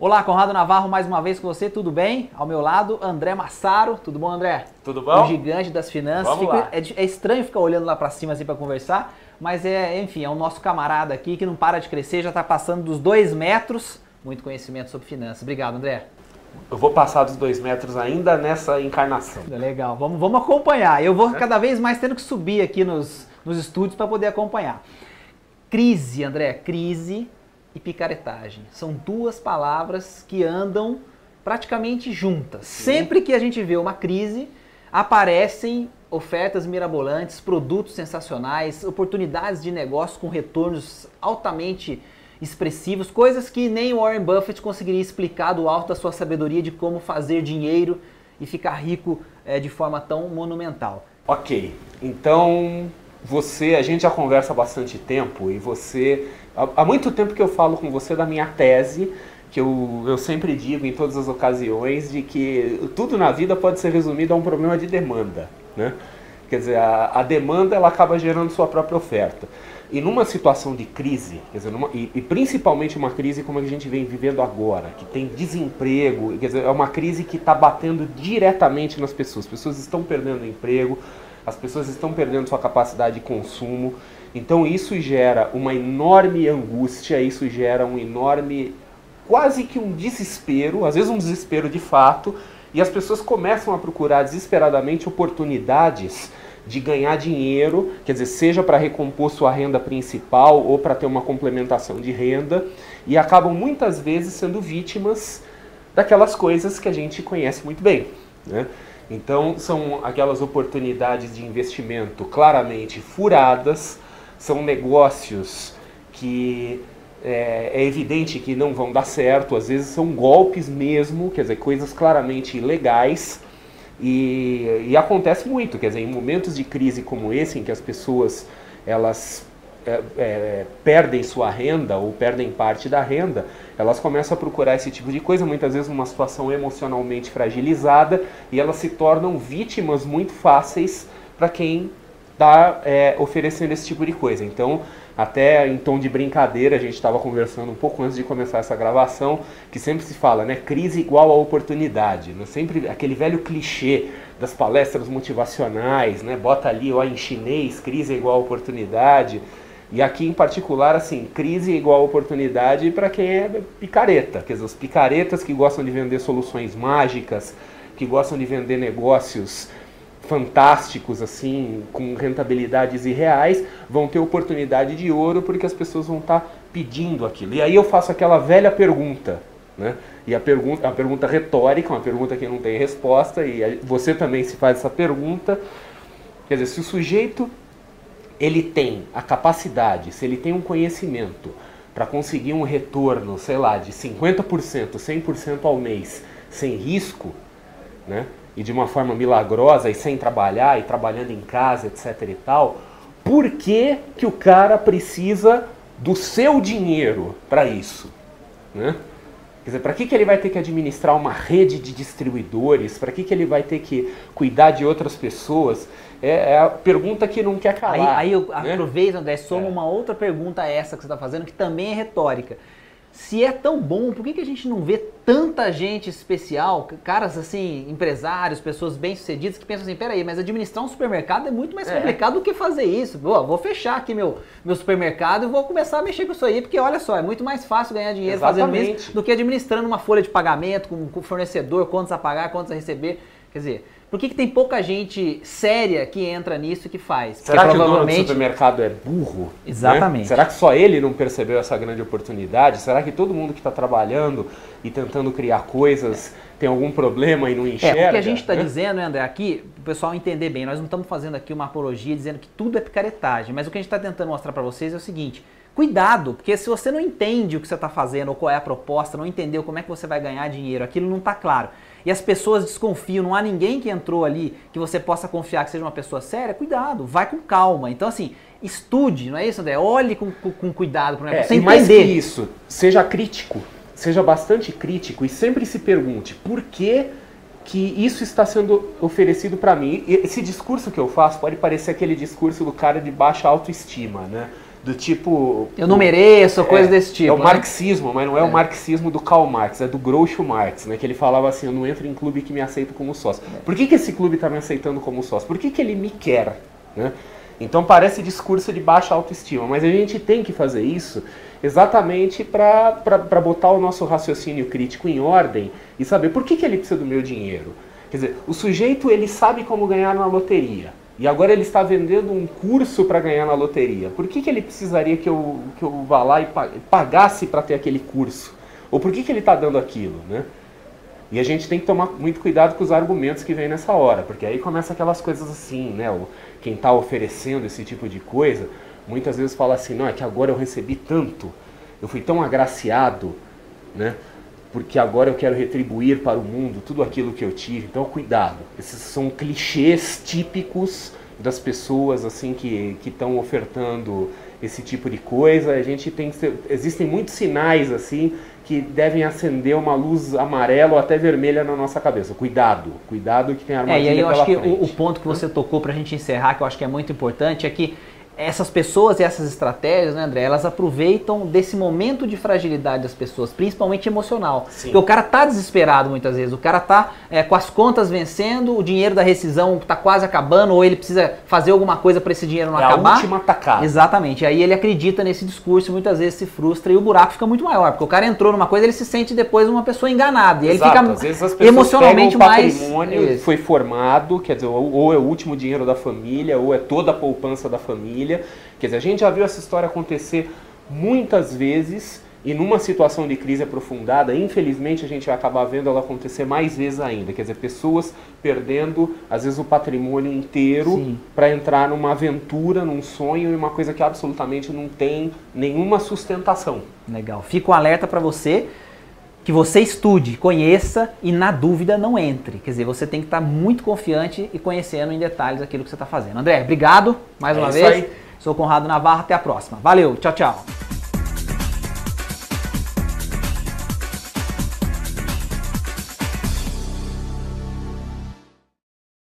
Olá, Conrado Navarro, mais uma vez com você, tudo bem? Ao meu lado, André Massaro. Tudo bom, André? Tudo bom? O gigante das finanças. Vamos lá. É, é estranho ficar olhando lá para cima assim para conversar, mas é, enfim, é o nosso camarada aqui que não para de crescer, já está passando dos dois metros. Muito conhecimento sobre finanças. Obrigado, André. Eu vou passar dos dois metros ainda nessa encarnação. Legal, vamos, vamos acompanhar. Eu vou cada vez mais tendo que subir aqui nos, nos estúdios para poder acompanhar. Crise, André, crise e picaretagem. São duas palavras que andam praticamente juntas. Sempre que a gente vê uma crise, aparecem ofertas mirabolantes, produtos sensacionais, oportunidades de negócio com retornos altamente expressivos, coisas que nem Warren Buffett conseguiria explicar do alto da sua sabedoria de como fazer dinheiro e ficar rico é, de forma tão monumental. Ok, então você, a gente já conversa há bastante tempo e você, há, muito tempo que eu falo com você da minha tese, que eu, eu sempre digo em todas as ocasiões, de que tudo na vida pode ser resumido a um problema de demanda, né? Quer dizer, a, a demanda ela acaba gerando sua própria oferta. E numa situação de crise, quer dizer, numa, e, e, principalmente uma crise como a gente vem vivendo agora, que tem desemprego, quer dizer, é uma crise que está batendo diretamente nas pessoas. As pessoas estão perdendo emprego, as pessoas estão perdendo sua capacidade de consumo. Então isso gera uma enorme angústia, isso gera um enorme, quase que um desespero, às vezes um desespero de fato, e as pessoas começam a procurar desesperadamente oportunidades de ganhar dinheiro, quer dizer, seja para recompor sua renda principal ou para ter uma complementação de renda, e acabam muitas vezes sendo vítimas daquelas coisas que a gente conhece muito bem. Né? Então, são aquelas oportunidades de investimento claramente furadas, são negócios que é, é, evidente que não vão dar certo, às vezes são golpes mesmo, quer dizer, coisas claramente ilegais. E, e acontece muito, quer dizer, em momentos de crise como esse, em que as pessoas elas é, é, perdem sua renda ou perdem parte da renda, elas começam a procurar esse tipo de coisa, muitas vezes numa situação emocionalmente fragilizada, e elas se tornam vítimas muito fáceis para quem está é, oferecendo esse tipo de coisa. Então, até em tom de brincadeira, a gente estava conversando um pouco antes de começar essa gravação, que sempre se fala, né, crise igual a oportunidade, né? sempre aquele velho clichê das palestras motivacionais, né, bota ali ó, em chinês, crise igual a oportunidade, e aqui em particular, assim, crise igual oportunidade para quem é picareta, quer dizer, os picaretas que gostam de vender soluções mágicas, que gostam de vender negócios fantásticos, assim, com rentabilidades irreais, vão ter oportunidade de ouro porque as pessoas vão estar tá pedindo aquilo. E aí eu faço aquela velha pergunta, né? E a pergunta, a pergunta retórica, uma pergunta que não tem resposta, e você também se faz essa pergunta. Quer dizer, se o sujeito ele tem a capacidade, se ele tem um conhecimento para conseguir um retorno, sei lá, de 50%, 100% ao mês, sem risco, né? e de uma forma milagrosa e sem trabalhar e trabalhando em casa, etc e tal, por que, que o cara precisa do seu dinheiro para isso? Né? Quer dizer, para que, que ele vai ter que administrar uma rede de distribuidores? Para que, que ele vai ter que cuidar de outras pessoas? É, é a pergunta que não quer calar. Aí, aí eu né? aproveito, André, soma é. uma outra pergunta a essa que você está fazendo, que também é retórica se é tão bom, por que, que a gente não vê tanta gente especial, caras assim, empresários, pessoas bem-sucedidas que pensam assim, peraí, mas administrar um supermercado é muito mais é. complicado do que fazer isso. Pô, vou fechar aqui meu, meu supermercado e vou começar a mexer com isso aí, porque olha só, é muito mais fácil ganhar dinheiro Exatamente. fazendo isso do que administrando uma folha de pagamento com, com o fornecedor, quantos a pagar, quantos a receber. Quer dizer, por que, que tem pouca gente séria que entra nisso e que faz? Será Porque que provavelmente... o dono do supermercado é burro? Né? Exatamente. Né? Será que só ele não percebeu essa grande oportunidade? Será que todo mundo que está trabalhando e tentando criar coisas tem algum problema e não enxerga? É, o que a gente está né? dizendo, André, aqui, o pessoal entender bem, nós não estamos fazendo aqui uma apologia dizendo que tudo é picaretagem, mas o que a gente está tentando mostrar para vocês é o seguinte, cuidado, porque se você não entende o que você está fazendo ou qual é a proposta, não entendeu como é que você vai ganhar dinheiro, aquilo não está claro e as pessoas desconfiam, não há ninguém que entrou ali que você possa confiar que seja uma pessoa séria, cuidado, vai com calma. Então, assim, estude, não é isso, André? Olhe com, com, com cuidado para o negócio. É, e mais que isso, seja crítico, seja bastante crítico e sempre se pergunte por que que isso está sendo oferecido para mim. Esse discurso que eu faço pode parecer aquele discurso do cara de baixa autoestima, né? Do tipo. Eu não mereço, coisa desse tipo. É o né? marxismo, mas não é, É. o marxismo do Karl Marx, é do Groucho Marx, né? Que ele falava assim: eu não entro em clube que me aceita como sócio. Por que, que esse clube está me aceitando como sócio? Por que, que ele me quer? Né? Então parece discurso de baixa autoestima, mas a gente tem que fazer isso exatamente para botar o nosso raciocínio crítico em ordem e saber por que, que ele precisa do meu dinheiro. Quer dizer, o sujeito ele sabe como ganhar na loteria. E agora ele está vendendo um curso para ganhar na loteria. Por que, que ele precisaria que eu, que eu vá lá e pa- pagasse para ter aquele curso? Ou por que, que ele está dando aquilo, né? E a gente tem que tomar muito cuidado com os argumentos que vem nessa hora, porque aí começa aquelas coisas assim, né? O, quem está oferecendo esse tipo de coisa, muitas vezes fala assim, não, é que agora eu recebi tanto, eu fui tão agraciado, né? Porque agora eu quero retribuir para o mundo tudo aquilo que eu tive. Então, cuidado. Esses são clichês típicos das pessoas assim que que estão ofertando esse tipo de coisa. A gente tem existem muitos sinais assim que devem acender uma luz amarela ou até vermelha na nossa cabeça. Cuidado, cuidado que tem É, armadilha e aí eu pela acho que o, o ponto que você tocou pra gente encerrar, que eu acho que é muito importante, é que essas pessoas e essas estratégias, né, André, elas aproveitam desse momento de fragilidade das pessoas, principalmente emocional. Sim. Porque o cara tá desesperado muitas vezes, o cara tá é, com as contas vencendo, o dinheiro da rescisão tá quase acabando, ou ele precisa fazer alguma coisa para esse dinheiro não é a acabar. última tacada. Exatamente. Aí ele acredita nesse discurso e muitas vezes se frustra e o buraco fica muito maior. Porque o cara entrou numa coisa ele se sente depois uma pessoa enganada. E aí Exato, ele fica às vezes as pessoas emocionalmente pegam o mais. patrimônio foi formado, quer dizer, ou é o último dinheiro da família, ou é toda a poupança da família. Quer dizer, a gente já viu essa história acontecer muitas vezes e numa situação de crise aprofundada, infelizmente a gente vai acabar vendo ela acontecer mais vezes ainda. Quer dizer, pessoas perdendo às vezes o patrimônio inteiro para entrar numa aventura, num sonho e uma coisa que absolutamente não tem nenhuma sustentação. Legal. Fica um alerta para você que você estude, conheça e na dúvida não entre. Quer dizer, você tem que estar muito confiante e conhecendo em detalhes aquilo que você está fazendo. André, obrigado mais É uma vez. aí. Sou Conrado Navarro, até a próxima. Valeu, tchau, tchau.